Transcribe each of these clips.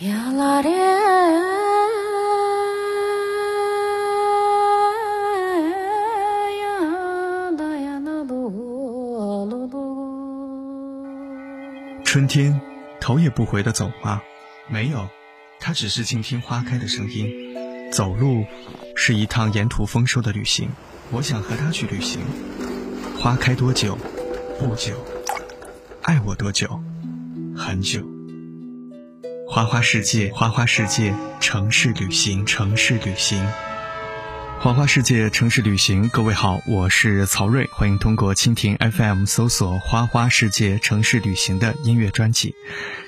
春天，头也不回的走吗？没有，他只是倾听花开的声音。走路，是一趟沿途丰收的旅行。我想和他去旅行。花开多久？不久。爱我多久？很久。花花世界，花花世界，城市旅行，城市旅行。花花世界城市旅行，各位好，我是曹睿，欢迎通过蜻蜓 FM 搜索“花花世界城市旅行”的音乐专辑。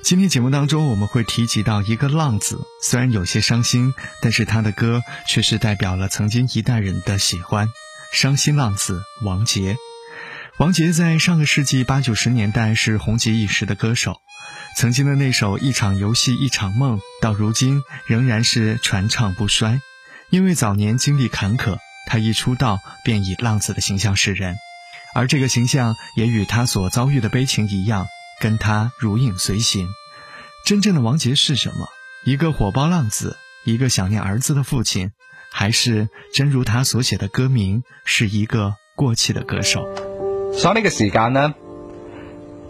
今天节目当中，我们会提及到一个浪子，虽然有些伤心，但是他的歌却是代表了曾经一代人的喜欢。伤心浪子王杰，王杰在上个世纪八九十年代是红极一时的歌手，曾经的那首《一场游戏一场梦》，到如今仍然是传唱不衰。因为早年经历坎坷，他一出道便以浪子的形象示人，而这个形象也与他所遭遇的悲情一样，跟他如影随形。真正的王杰是什么？一个火爆浪子，一个想念儿子的父亲，还是真如他所写的歌名，是一个过气的歌手？所以呢个时间呢，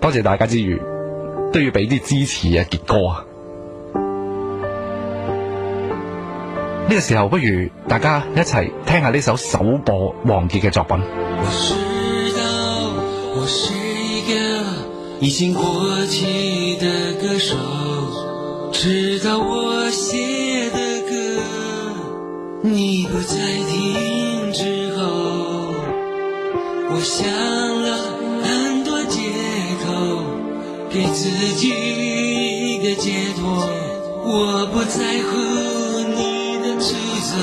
多谢大家之余，都要俾啲支持啊，傑哥啊！呢個時候，不如大家一齊聽下呢首首播王杰嘅作品。我知道我是一個已經過氣的歌手，知道我寫的歌你不再聽之後，我想给自己一个解脱。我不在乎你的出走，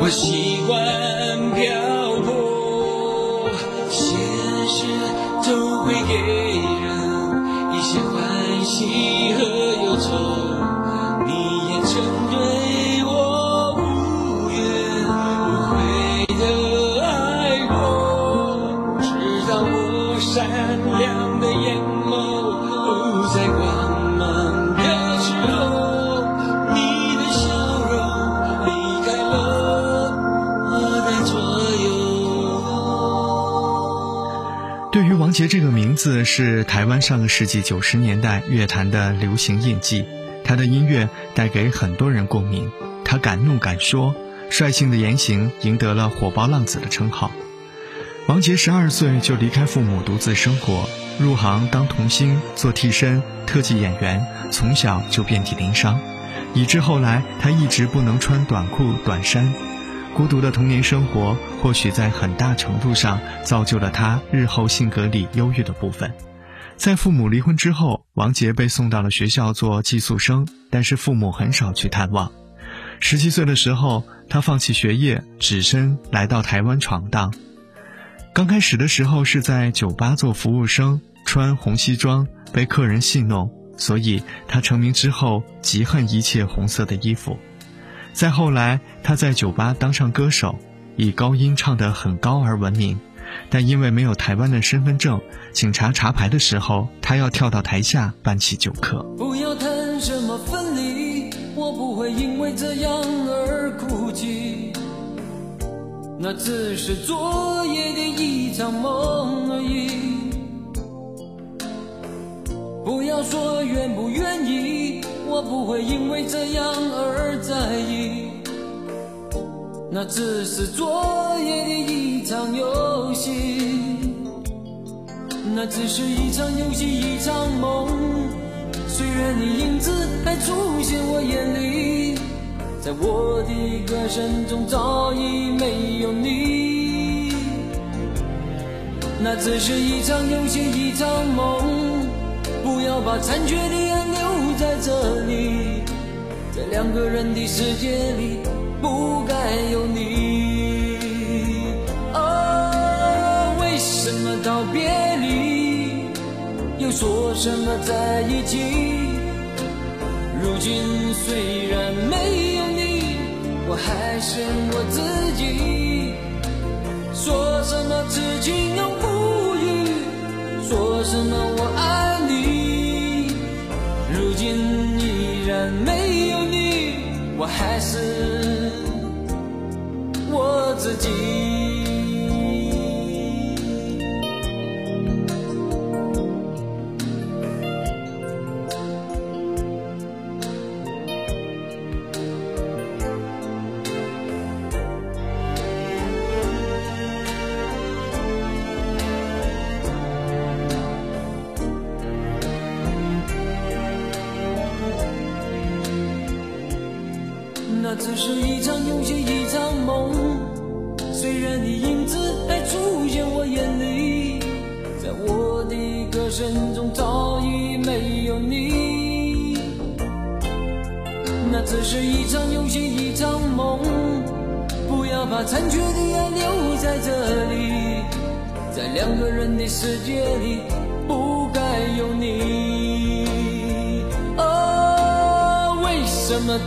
我习惯漂泊。现实总会给人一些欢喜。杰这个名字，是台湾上个世纪九十年代乐坛的流行印记。他的音乐带给很多人共鸣，他敢怒敢说，率性的言行赢得了火爆浪子的称号。王杰十二岁就离开父母独自生活，入行当童星、做替身、特技演员，从小就遍体鳞伤，以致后来他一直不能穿短裤短衫。孤独的童年生活，或许在很大程度上造就了他日后性格里忧郁的部分。在父母离婚之后，王杰被送到了学校做寄宿生，但是父母很少去探望。十七岁的时候，他放弃学业，只身来到台湾闯荡。刚开始的时候是在酒吧做服务生，穿红西装，被客人戏弄，所以他成名之后极恨一切红色的衣服。再后来，他在酒吧当上歌手，以高音唱得很高而闻名。但因为没有台湾的身份证，警察查牌的时候，他要跳到台下辦起酒客。不要谈什么分离，我不会因为这样而哭泣。那只是昨夜的一场梦而已。不要说愿不愿意，我不会因为这样而在意。那只是昨夜的一场游戏，那只是一场游戏一场梦。虽然你影子还出现我眼里，在我的歌声中早已没有你。那只是一场游戏一场梦。不要把残缺的愛留在这里，在两个人的世界里不该有你。哦，为什么道别离，又说什么在一起？如今虽然没有你，我还是我自己。说什么此情永不渝，说什么我爱我还是我自己。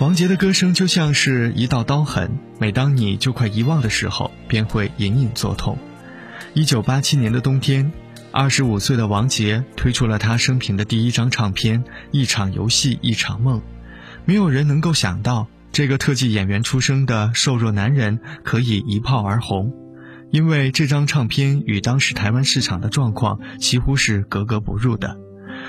王杰的歌声就像是一道刀痕，每当你就快遗忘的时候，便会隐隐作痛。一九八七年的冬天，二十五岁的王杰推出了他生平的第一张唱片《一场游戏一场梦》。没有人能够想到，这个特技演员出生的瘦弱男人可以一炮而红，因为这张唱片与当时台湾市场的状况几乎是格格不入的。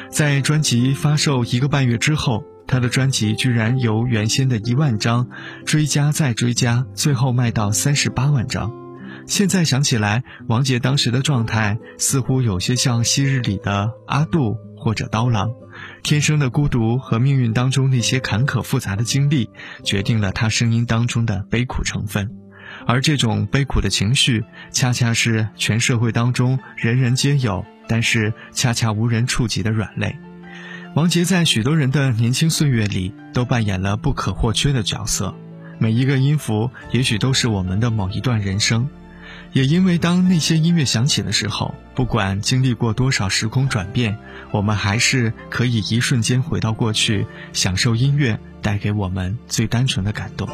在专辑发售一个半月之后，他的专辑居然由原先的一万张追加再追加，最后卖到三十八万张。现在想起来，王杰当时的状态似乎有些像昔日里的阿杜或者刀郎。天生的孤独和命运当中那些坎坷复杂的经历，决定了他声音当中的悲苦成分。而这种悲苦的情绪，恰恰是全社会当中人人皆有，但是恰恰无人触及的软肋。王杰在许多人的年轻岁月里，都扮演了不可或缺的角色。每一个音符，也许都是我们的某一段人生。也因为当那些音乐响起的时候，不管经历过多少时空转变，我们还是可以一瞬间回到过去，享受音乐带给我们最单纯的感动。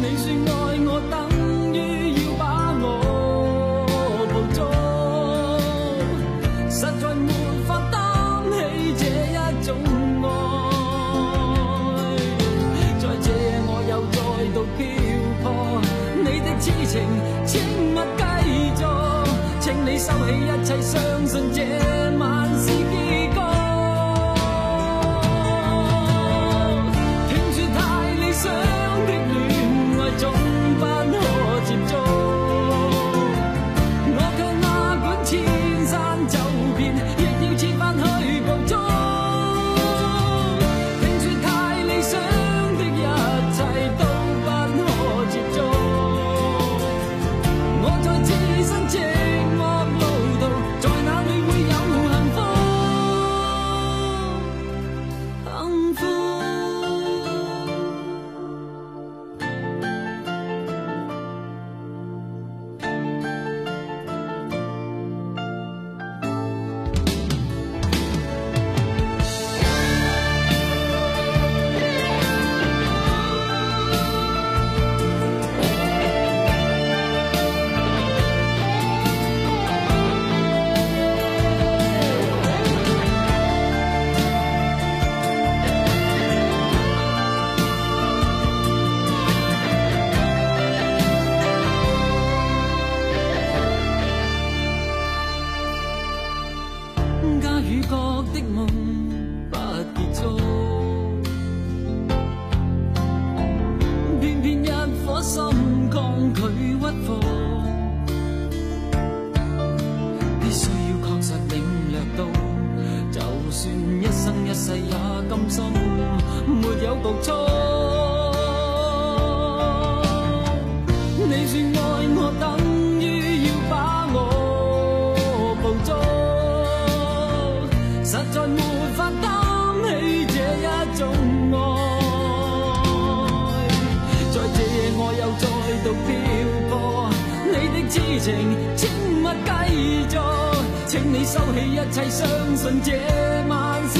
你说爱我等于要把我捕捉实在没法担起这一种爱在这夜我又再度漂泊你的痴情请勿继续请你收起一切相信这没有局促。你说爱我等于要把我捕捉，实在没法担起这一种爱。在这夜我又再度漂泊，你的痴情请勿继续。请你收起一切，相信这晚是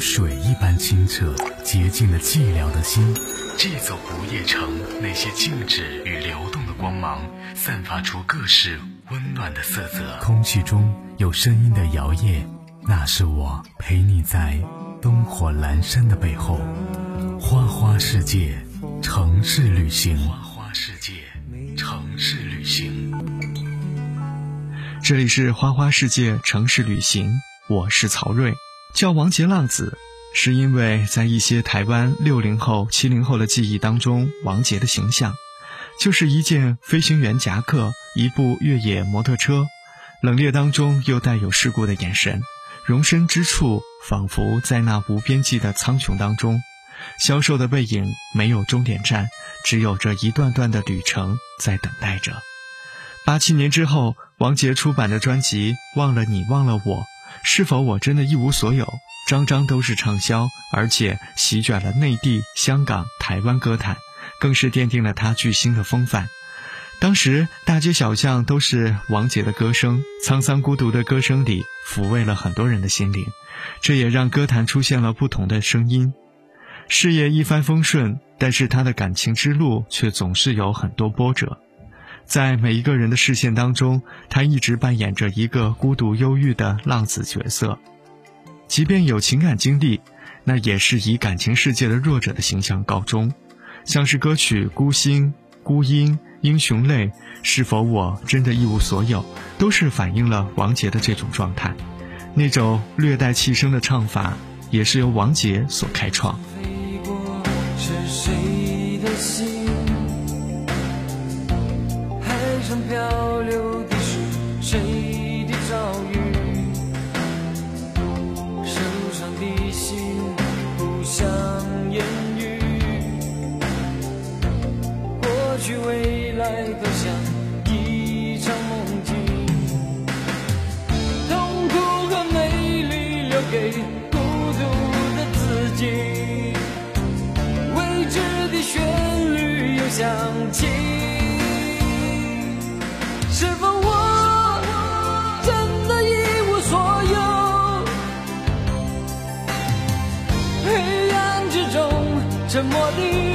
水一般清澈，洁净了寂寥的心。这座不夜城，那些静止与流动的光芒，散发出各式温暖的色泽。空气中有声音的摇曳，那是我陪你在灯火阑珊的背后。花花世界，城市旅行。花花世界，城市旅行。这里是花花世界城市旅行，我是曹睿。叫王杰浪子，是因为在一些台湾六零后、七零后的记忆当中，王杰的形象就是一件飞行员夹克，一部越野摩托车，冷冽当中又带有世故的眼神，容身之处仿佛在那无边际的苍穹当中。消瘦的背影没有终点站，只有这一段段的旅程在等待着。八七年之后，王杰出版的专辑《忘了你忘了我》，是否我真的一无所有？张张都是畅销，而且席卷了内地、香港、台湾歌坛，更是奠定了他巨星的风范。当时大街小巷都是王杰的歌声，沧桑孤独的歌声里抚慰了很多人的心灵，这也让歌坛出现了不同的声音。事业一帆风顺，但是他的感情之路却总是有很多波折。在每一个人的视线当中，他一直扮演着一个孤独忧郁的浪子角色。即便有情感经历，那也是以感情世界的弱者的形象告终。像是歌曲《孤星》《孤鹰》《英雄泪》，是否我真的一无所有，都是反映了王杰的这种状态。那种略带气声的唱法，也是由王杰所开创。谁的心？上漂流的是谁的遭遇？受伤的心不想言语，过去未来都像一场梦境。痛苦和美丽留给孤独的自己。未知的旋律又响起，沉默地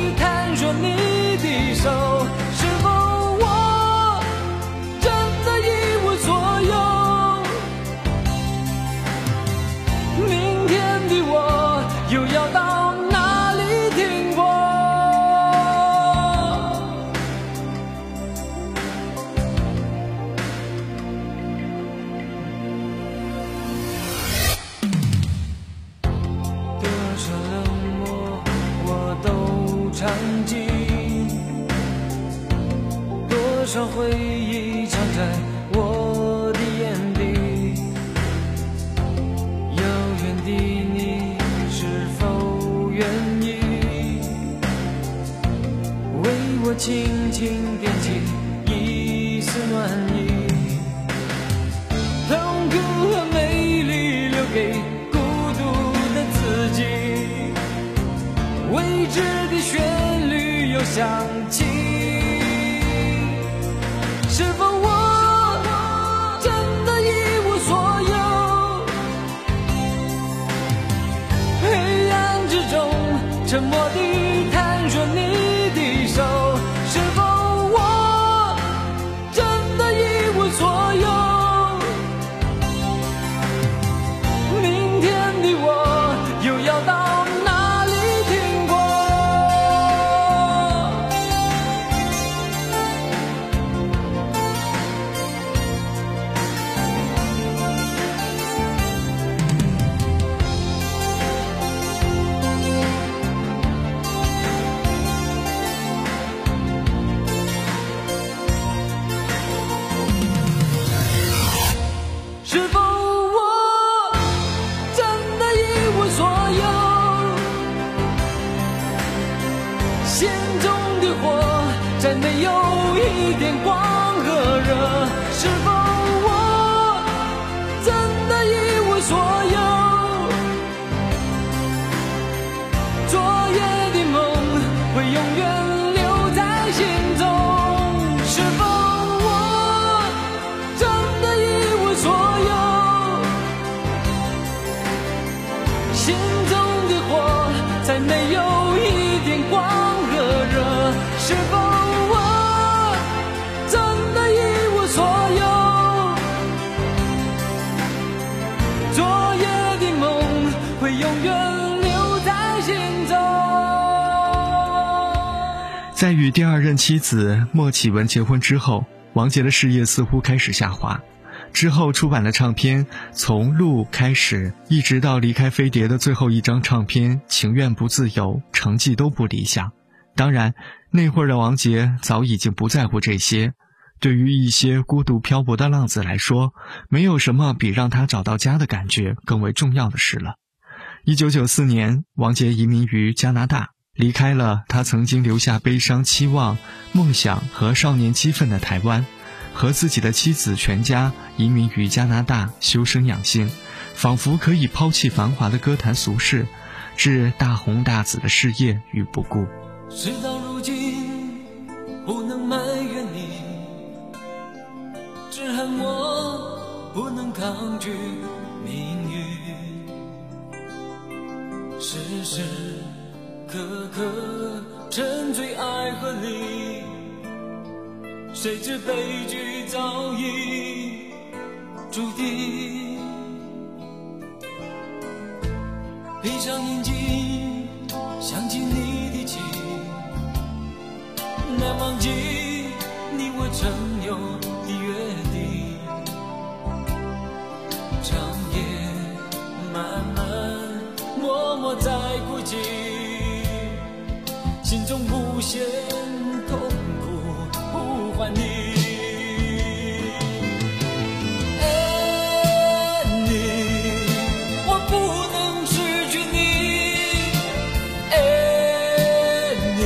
轻轻点起一丝暖意，痛苦和美丽留给孤独的自己，未知的旋律又响。在与第二任妻子莫启文结婚之后，王杰的事业似乎开始下滑。之后出版的唱片，从《路》开始，一直到离开飞碟的最后一张唱片《情愿不自由》，成绩都不理想。当然，那会儿的王杰早已经不在乎这些。对于一些孤独漂泊的浪子来说，没有什么比让他找到家的感觉更为重要的事了。一九九四年，王杰移民于加拿大，离开了他曾经留下悲伤、期望、梦想和少年激愤的台湾，和自己的妻子全家移民于加拿大修身养性，仿佛可以抛弃繁华的歌坛俗世，置大红大紫的事业于不顾。事到如今，不能埋怨你，只恨我不能抗拒命运。世事刻刻沉醉爱河里，谁知悲剧早已注定。闭上眼睛，想起你的情，难忘记你我曾有无限痛苦呼唤你。爱你，我不能失去你。爱你，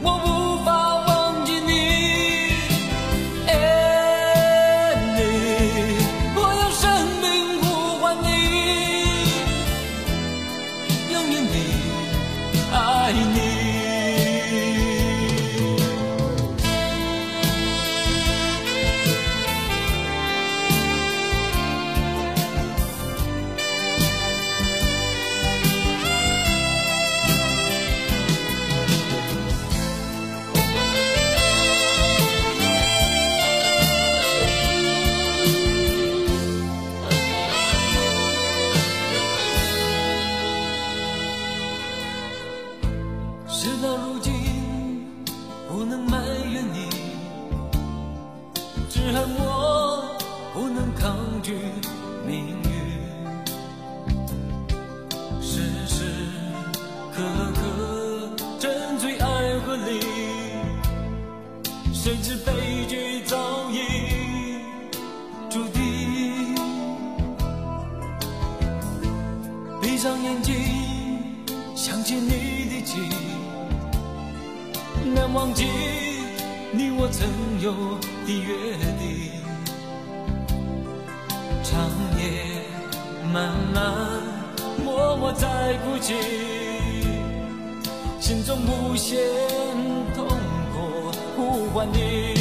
我无法忘记你。爱你，我用生命呼唤你，永远的爱你。难忘记你我曾有的约定。长夜漫漫，默默在哭泣，心中无限痛苦呼唤你。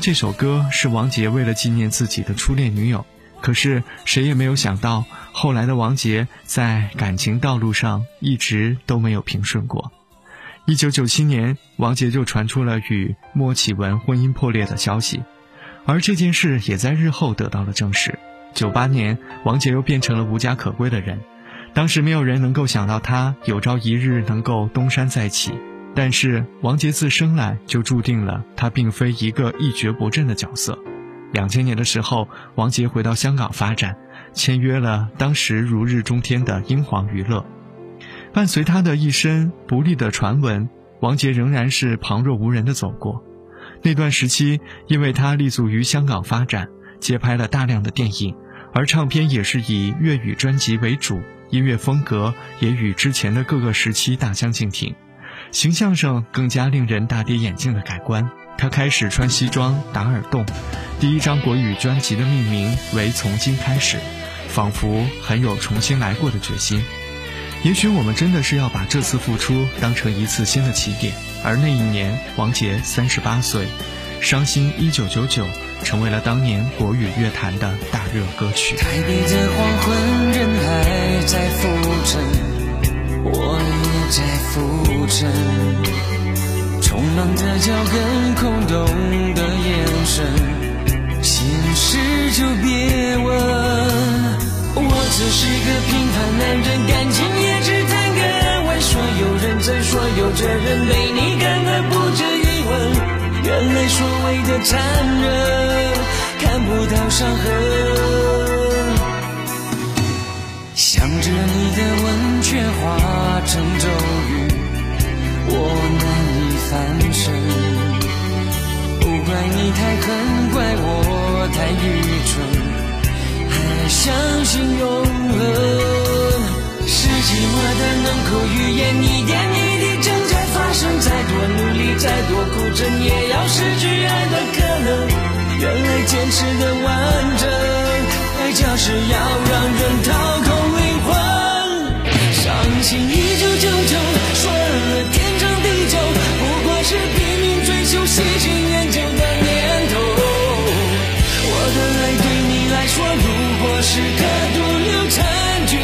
这首歌是王杰为了纪念自己的初恋女友，可是谁也没有想到，后来的王杰在感情道路上一直都没有平顺过。一九九七年，王杰就传出了与莫启文婚姻破裂的消息，而这件事也在日后得到了证实。九八年，王杰又变成了无家可归的人，当时没有人能够想到他有朝一日能够东山再起。但是王杰自生来就注定了他并非一个一蹶不振的角色。两千年的时候，王杰回到香港发展，签约了当时如日中天的英皇娱乐。伴随他的一身不利的传闻，王杰仍然是旁若无人的走过。那段时期，因为他立足于香港发展，接拍了大量的电影，而唱片也是以粤语专辑为主，音乐风格也与之前的各个时期大相径庭。形象上更加令人大跌眼镜的改观。他开始穿西装、打耳洞，第一张国语专辑的命名为《从今开始》，仿佛很有重新来过的决心。也许我们真的是要把这次付出当成一次新的起点。而那一年，王杰三十八岁，《伤心一九九九》成为了当年国语乐坛的大热歌曲。台北的黄昏，人还在浮沉，我也在浮沉，匆忙的脚跟，空洞的眼神，心事就别问。我只是个平凡男人，感情也只谈个安稳。说有认真，说有责任，被你看得不值一文。原来所谓的残忍，看不到伤痕。想着你的吻，却化成咒语，我难以翻身。不怪你太狠，怪我太愚蠢，还相信永恒。是寂寞的能口语言，一点一滴正在发生。再多努力，再多苦撑，也要失去爱的可能。原来坚持的完整，爱就是要让人掏。情一九九九，说了天长地久，不过是拼命追求喜新厌旧的念头。我的爱对你来说，如果是个毒瘤残局，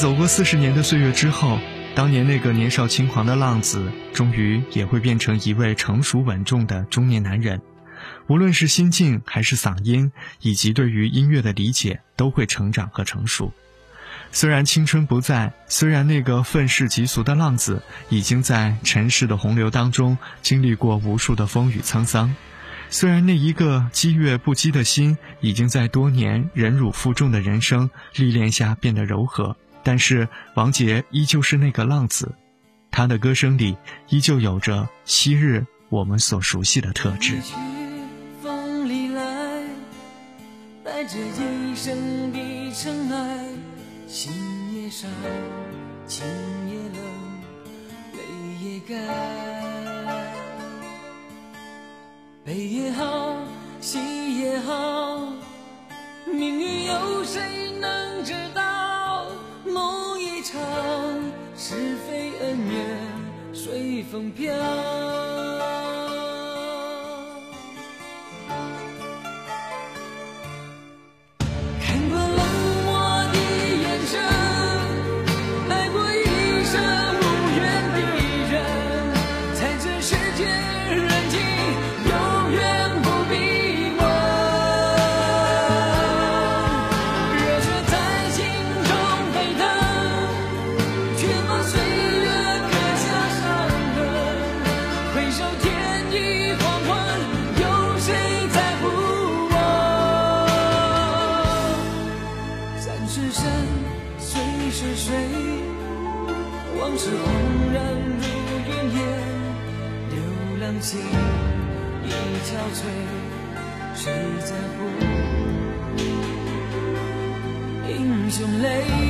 走过四十年的岁月之后，当年那个年少轻狂的浪子，终于也会变成一位成熟稳重的中年男人。无论是心境还是嗓音，以及对于音乐的理解，都会成长和成熟。虽然青春不在，虽然那个愤世嫉俗的浪子已经在尘世的洪流当中经历过无数的风雨沧桑，虽然那一个积月不羁的心已经在多年忍辱负重的人生历练下变得柔和，但是王杰依旧是那个浪子，他的歌声里依旧有着昔日我们所熟悉的特质。风里来，带着一生的尘埃。心也伤，情也冷，泪也干。悲也好，喜也好，命运有谁能知道？是非恩怨随风飘。心已憔悴，谁在乎英雄泪？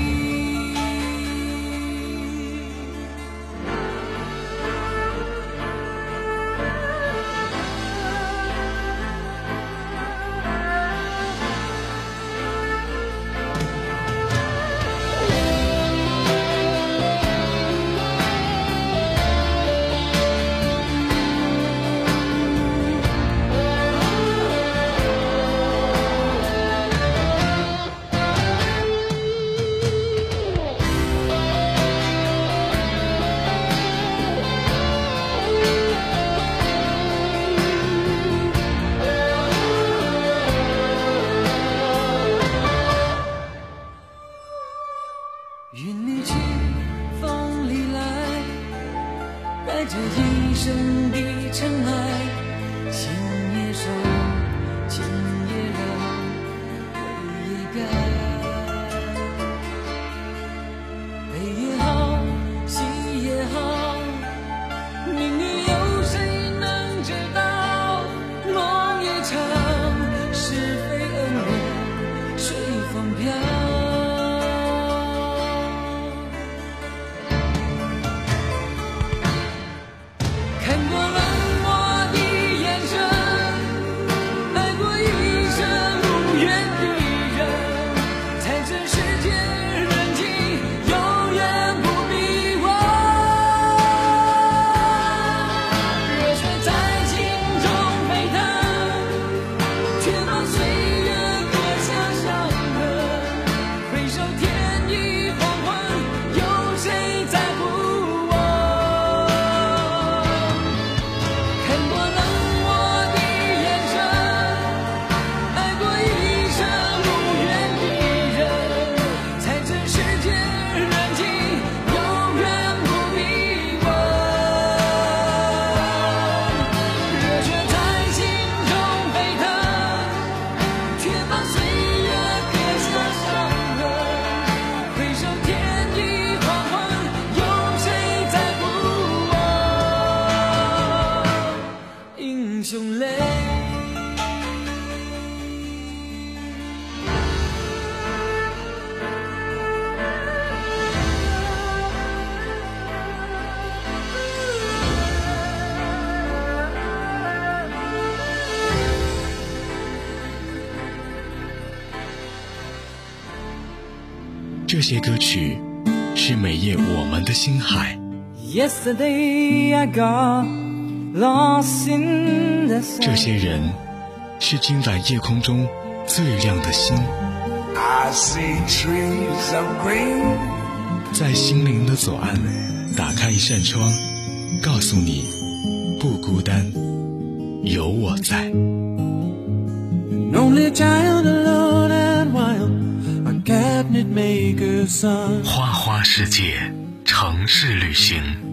I'm 这些歌曲是每夜我们的心海。这些人是今晚夜空中最亮的星。在心灵的左岸打开一扇窗，告诉你不孤单，有我在。An only child alone 花花世界，城市旅行。